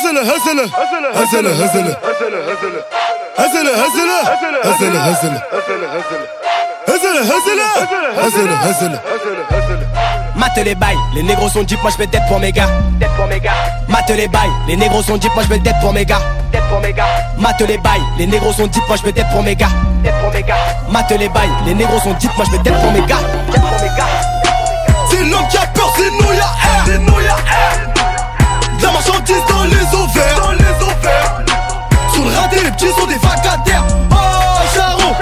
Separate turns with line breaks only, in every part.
Hustler, hustler, hustler, hustler, hustler, hustler, hustler, hustler, hustler, hustler,
Mate les bails, les négros sont deep, moi je tête pour mes gars. Tête pour mes gars. Mate les bails, les négros sont deep, moi je tête pour mes gars. Tête pour mes gars. Mate les bails, les négros sont deep, moi je tête pour mes gars. Tête pour mes gars. Mate les bails, les négros sont deep, moi je tête pour mes gars. Tête pour mes gars.
C'est l'homme qui a peur, sinon y'a air, sinon y'a air. Marchandise dans les ovaires, dans les ovaires. Sur le raté, les petits sont des vacataires. Oh, Charo,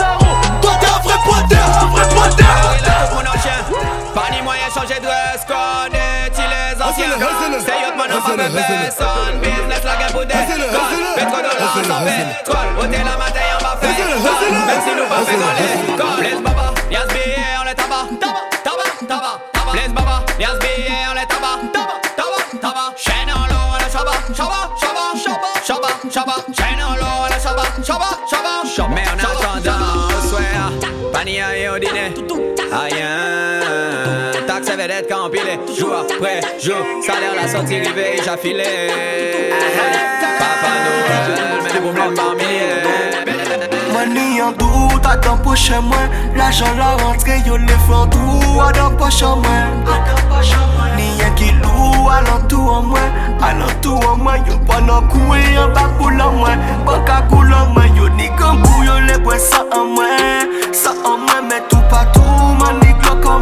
toi t'es un vrai pointeur, un vrai pointeur.
Pas ni moyen changer de dress code, les anciens? C'est yot, man, on va personne. Business la gueule pour des codes. Pétrodollars sans pétrole. Hôtel la matin, on va faire. Même si nous pas fait dans les cols. Blaise baba, y'a ce billet, on les tabac. Tabac, tabac, tabac. Blaise baba, y'a ce billet, on les tabac. Tabac, tabac, tabac. Chaîne on chaba, chaba, chaba, chaba, chaba, chaba. On la chaba, chaba, chaba, chaba. Mais en attendant, on souhaite, panier et au dîner. Aïe, taxe vedette compilé, jour après jour, salaire la sortie rivée, j'affilé. Papa Noël, mais des problèmes par milliers.
Mweni an dout adan poche mwen. L'ajan la rentre yo le flantou adan poche mwen. Ni an ki lou alantou an mwen. Alantou an mwen yo panan kouwe an bakou e lan mwen. Baka kou lan mwen yo ni kangou yo le bwen sa an mwen. Sa an mwen men tou patou man ni klok an
mwen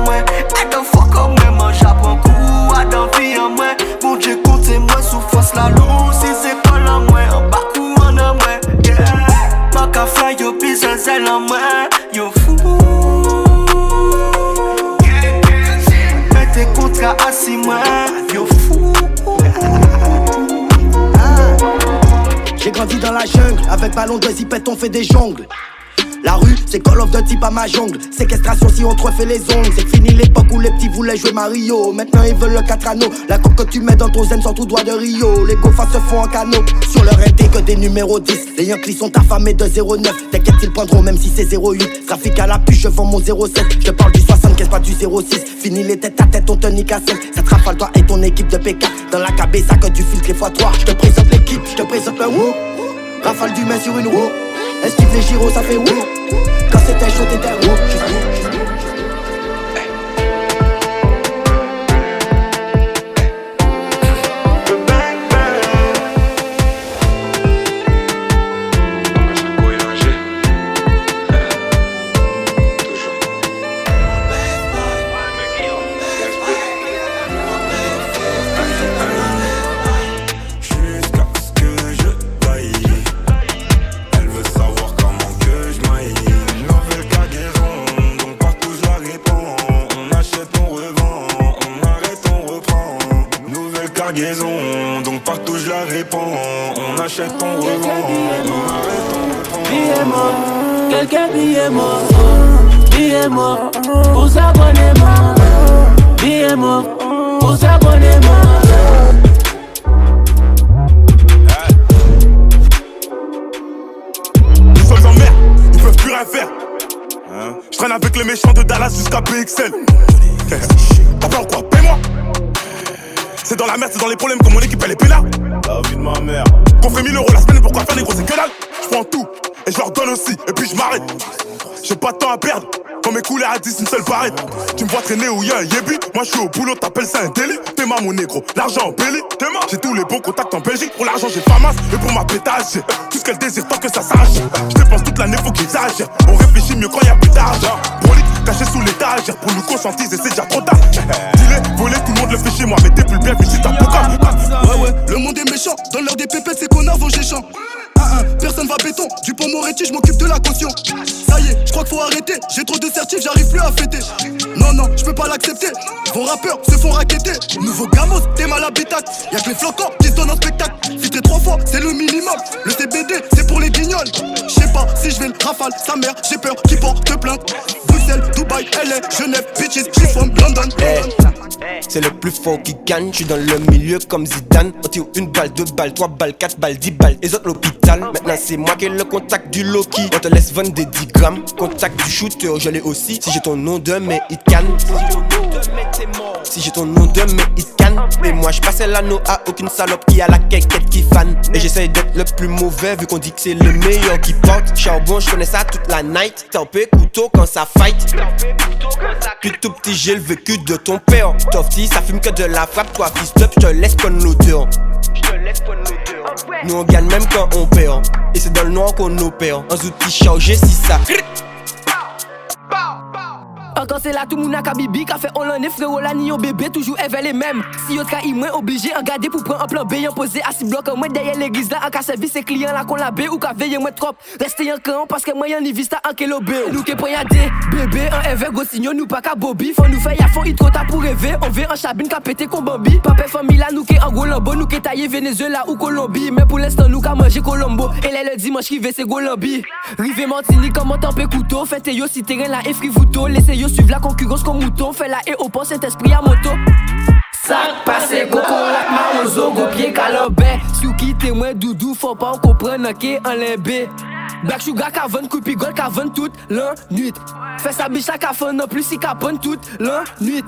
grandi dans la jungle, avec ballon de zipette on fait des jongles. La rue, c'est Call of Duty, pas ma jungle. Séquestration si on te refait les ongles. C'est fini l'époque où les petits voulaient jouer Mario. Maintenant ils veulent le 4 anneaux. La coque que tu mets dans ton zen sort tout droit de Rio. Les coffres se font en canot. Sur leur RT que des numéros 10. Les Yankees sont affamés de 09. T'inquiète, ils prendront même si c'est 08. Trafic à la puce, je vends mon 07. Je parle du 75, pas du 06. Fini les têtes à tête, on te nique à 5. Cette rafale, toi et ton équipe de PK. Dans la cabeza que tu filtres les fois 3. Je te présente l'équipe, je te présente le wou. Rafale du main sur une roue. Esquive les gyros, ça fait wou. Quand c'était chaud, t'étais wou.
Cargaison, donc partout je la réponds On achète, on revend, on arrête, on reprend
Billet-moi, quelqu'un billet-moi, billet-moi, pour s'abonner-moi, billet-moi, pour s'abonner-moi.
Nous sommes en mer, ils peuvent plus rien faire. Hein? Je traîne avec les méchants de Dallas jusqu'à PXL. T'as peur quoi Paie-moi C'est dans la merde, c'est dans les problèmes que mon équipe elle est pénale. La vie de ma mère. Qu'on fait 1000 euros la semaine, pourquoi faire les gros, c'est que dalle Je prends tout et je leur donne aussi, et puis je m'arrête. J'ai pas de temps à perdre. Quand mes couleurs à 10, une seule barrette. Tu me vois traîner où y'a un yébi. Moi je suis au boulot, t'appelles ça un délit. T'es ma mon négro, l'argent en belly. T'es ma. J'ai tous les bons contacts en Belgique. Pour l'argent, j'ai pas masse. Et pour ma pétage, j'ai tout ce qu'elle désire tant que ça s'arrache. Je dépense toute l'année, faut qu'ils exagèrent. On réfléchit mieux quand y a plus d'argent. Brolique, caché sous l'étagère. Pour nous conscientiser, c'est déjà trop tard. Le fait chez moi. Mais t'es plus le bienvenu si t'as pas
Ouais, ouais, le monde est méchant. Donne-leur des pépettes, ces connards vont géchant. Ah, ah, personne va béton. Du pont Moretti, je m'occupe de la caution. Ça y est, je crois qu'il faut arrêter. J'ai trop de certifs, j'arrive plus à fêter. Non, non, je peux pas l'accepter. Vos rappeurs se font raqueter. Nouveau gamos, t'es mal habitat. Y'a que les flocons qui se donnent en spectacle. Filtrer trois fois, c'est le minimum. Le CBD, c'est pour les guignols. Je sais pas si je vais le rafale, sa mère, j'ai peur qu'il porte plainte. London.
C'est le plus fort qui gagne, je suis dans le milieu comme Zidane. On tire une balle, deux balles, trois balles, quatre balles, dix balles. Les autres l'hôpital. Maintenant c'est moi qui ai le contact du Loki. On te laisse vendre des 10 grammes. Contact du shooter, je l'ai aussi. Si j'ai ton nom de mais it can. Si j'ai ton nom de
il canne. Et moi je passais l'anneau à aucune salope qui a la quéquette qui fan. Et j'essaye d'être le plus mauvais vu qu'on dit que c'est le meilleur qui porte. Charbon, je connais ça toute la night. Tempé couteau quand ça fight. Puis tout petit, j'ai le vécu de ton père. Tofty, ça fume que de la frappe. Toi, fils up, je te laisse pas l'odeur. Nous on gagne même quand on perd. Et c'est dans le noir qu'on opère. Un outil chargé si ça.
Encore c'est là tout moun a kabibi Ka fait Hollande frérot la ni yo bébé Toujours ever les mêmes Si yo tra moins obligé en garder pour prendre un plan B Yon posé assis bloc moi derrière l'église là En ka servi ses clients là qu'on la B Ou ka veiller moi trop. Restez en camp parce que moi y'en y vista en kelo B. Nous qui point des bébé en ever go signo Nous pas ka bobby Faut nous faire y'a trop tard pour rêver On veut en chabine ka pété comme Bambi. Papa famille là nous qui en Golombo Nous qui taillé Venezuela ou Colombie. Mais pour l'instant nous ka Colombo Et là le dimanche qui veut c'est Golombi Rive Martinique comment tempé couteau Faites yo si terrain là et frivouto Laissez yo suivre la concurrence comme mouton, fait la et au pont Saint-Esprit à moto. Sac passé, coco, lac marozo, go pied calobé. Sou témoin doudou, faut pas comprendre qui en limbé. Black Sugar ka vend coupi gold ka vend toute la nuit. Fais sa biche ka fait non plus si ka prend toute la nuit.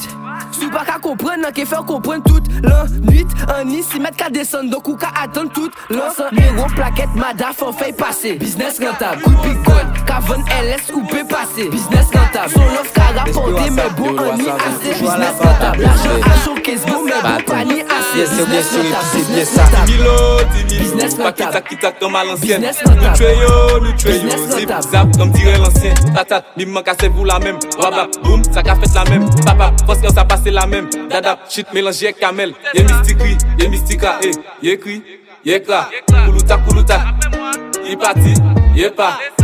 Sou pas ka comprendre nan ke faire comprendre toute la nuit. En ni si mettre ka descendre donc ou ka attendre toute la Numéro plaquette madaf on fait passer. Business rentable, coupi gold ka Avon LS ou pe pase. Biznes rentab Son lof karaponde me bon anu ase Biznes rentab L'argent a chokez bon me bon pani ase Biznes rentab Biznes rentab Pakitak kitak dom al ansyen
Nou tue yo, nou tue yo Zip zap dom dire l'ansyen Tatat, mi man kase vou la mem Wabap, boum, sa ka fet la mem Papap, foske sa pase la mem Dadap, chit melange kamel. Ye mistikri, ye mistika Ye kri, ye kra Koulouta, koulouta. Ye pati, ye pa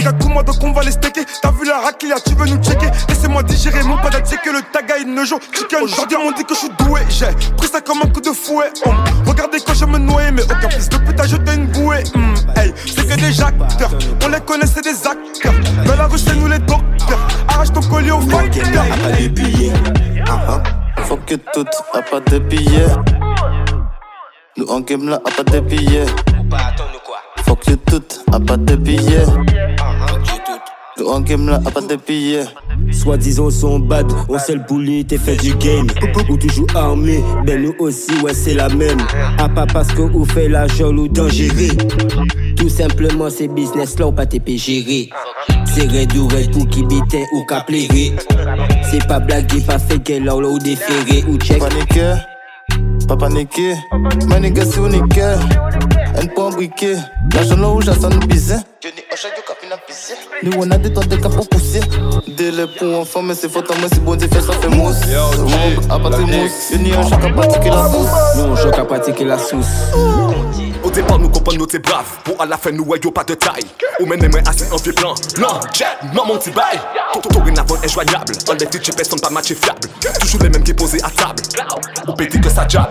Qu'à moi donc on va les stacker T'as vu la raquilla tu veux nous checker Laissez-moi digérer mon pas que le taga il ne joue Chicken Aujourd'hui on dit que je suis doué J'ai pris ça comme un coup de fouet Regardez quand je me noyais, mais aucun fils de pute a jeté une bouée. Hey, c'est que des acteurs, on les connaissait des acteurs. Dans la rue, c'est nous les docteurs. Arrache ton collier au facteur.
Pas de billets. Faut que tout a pas de billets. Nous en game là, a pas de billets. Faut que tout a pas de billets. En game là, a pas de billets.
Soi-disant son bad, on sait le bully, t'es fait du game. Ou toujours armé, ben nous aussi, ouais c'est la même. A pas parce que vous fait l'argent ou dangereux. Tout simplement c'est business là ou pas t'es géré. C'est red ou red pour qui bitin ou caplérer. C'est pas blague, pas fait qu'elle là ou déféré ou check.
Paniquer, pas paniquer. Mais nigga c'est unique. Un point briquet. L'argent là où j'attends nous biser. Nous on a des temps de cap pour pousser. Délai pour enfants, mais c'est faute à moi, c'est bon, c'est fait, ça fait mousse. Monde à partir mousse. Y'a ni un choc à pratiquer la sauce.
Nous on choc à pratiquer la sauce.
Au départ, nous comprenons, nous t'es brave. Pour à la fin, nous voyons pas de taille. Ou même les mains assis en vieux plan. Non, jet, non, mon petit bail. Rinavon est joignable. On les dit, personne pas matché fiable. Toujours les mêmes qui posés à table. Ou pétit que ça jab.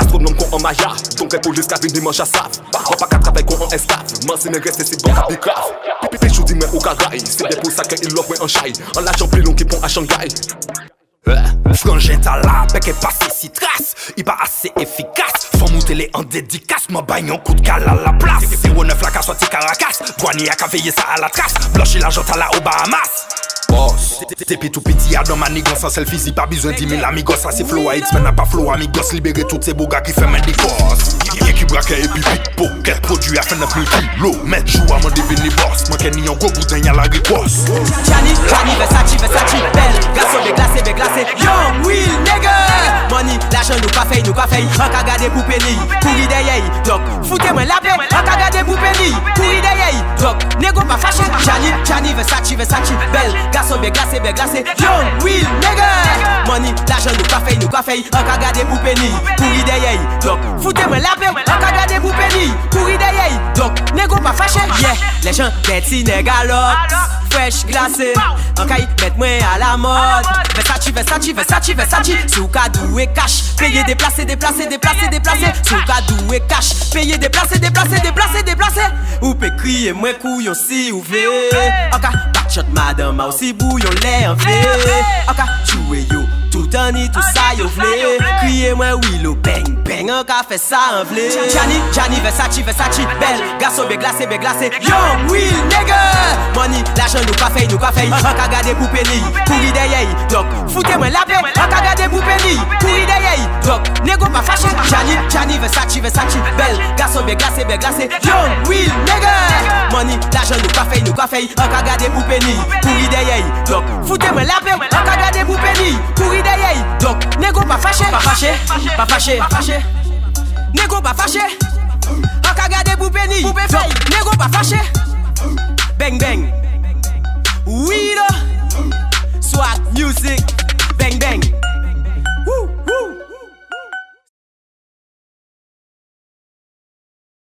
Astronome qu'on en maya. Donc les qui viennent dimanche à save. Pas qu'à travailler qu'on en estave. Man, c'est ne reste si bon à bicrave. Pipi, chou, dis-moi au caraï. C'est bien pour ça qu'il l'offre en chai. En plus long qui pont à Shanghai.
Frangin ta la pek e pase si tras dédicace, m'en bagne un coup de cale à la place. 09 la casse, soit Caracas. Douanier a veillé ça à la trace. Blanchi la jante à la Bahamas. Boss Tepi tou piti adan manigans An sel fizi pa bizwen di min amigos Asi flow a hits men a pa flow amigos Libere tout se boga ki fe men dikos Ye ki brake epi pickpocket Produy a fe 9000 kilo Met jou a man devini boss Mwen ken ni yon go bouten yal a rikos
Chani, chani, Versace, Versace, bel Gaso be glase, be glase, yon will nega Money, l'ajan nou ka fey, nou ka fey. An ka gade pou peni, kouri deyey Dok, foute mwen la pe, an ka gade pou peni Kouri deyey, dok, nego pa fache. Chani, chani, Versace, Versace, bel Gason be glase, be glase Yon, will, nega Money, l'ajan nou ka fey, nou ka fey An ka gade pou peni, kouri deyey Dok, foute mwen lape, an ka gade pou peni Kouri deyey, dok, nego pa fache Yeah, le jan beti nega lot fresh glase Ankay met mwen a la mod Versace, Versace, Versace, Versace. Sou ka dou e kash Peye deplase, deplase, deplase, deplase Sou ka dou e kash Peye deplase, deplase, deplase, deplase Ou pe kriye mwen kouyon si ou ve Anka bakchot madam a ou si bouyon le an ve Anka chouwe yo Tout an ni tout sa yo vle Kriye mwen wilo beng beng An ka fe sa an vle Gianni, Gianni, Versace, Versace, bel Gaso be glase, be glase Young Will, nigga Ou ka fey, an ka gade pou peni. Kouri deyey, dok. Foute mwen la pe an ka gade pou peni. Kouri deyey, dok. Nego pa fache, chani, chani Versace, Versace, bel Gaso be glase, be glase. Young, Will nega Money, l'ajan nou ka fey, nou ka fey. An ka gade pou peni. Kouri deyey, dok. Foute mwen la pe an ka gade pou peni. Kouri deyey, dok. Nego pa fache, pa fache, pa fache. Pa fache. Nego pa fache. An ka gade pou peni. Peli Nego pa fache. Bang, bang Weed Swag music Bang bang